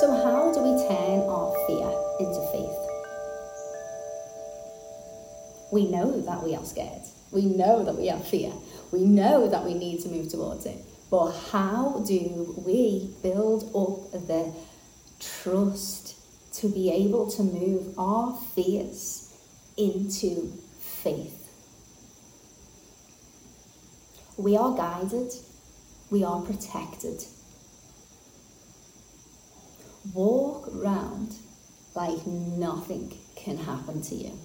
So, how do we turn our fear into faith? We know that we are scared. We know that we have fear. We know that we need to move towards it. But how do we build up the trust to be able to move our fears into faith? We are guided, we are protected. Walk around like nothing can happen to you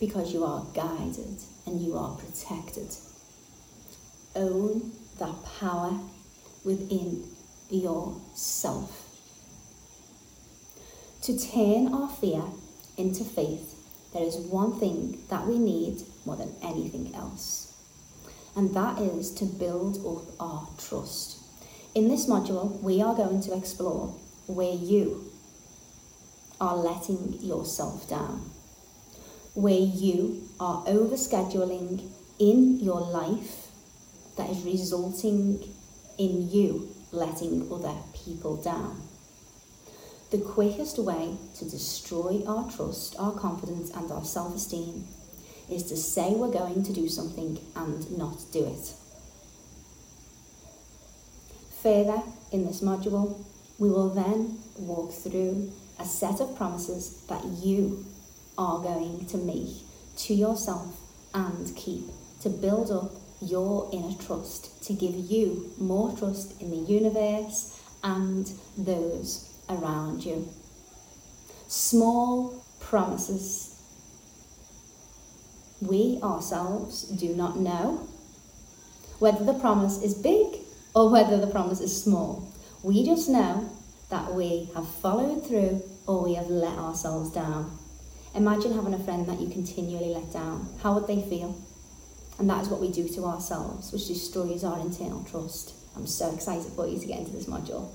because you are guided and you are protected. Own that power within yourself. To turn our fear into faith, there is one thing that we need more than anything else, and that is to build up our trust. In this module, we are going to explore where you are letting yourself down where you are overscheduling in your life that is resulting in you letting other people down. The quickest way to destroy our trust, our confidence, and our self esteem is to say we're going to do something and not do it. Further, in this module, we will then walk through a set of promises that you are going to make to yourself and keep to build up your inner trust, to give you more trust in the universe and those around you. Small promises. We ourselves do not know whether the promise is big or whether the promise is small. We just know that we have followed through or we have let ourselves down. Imagine having a friend that you continually let down. How would they feel? And that is what we do to ourselves, which destroys our internal trust. I'm so excited for you to get into this module.